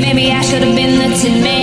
Maybe I should have been the tin man.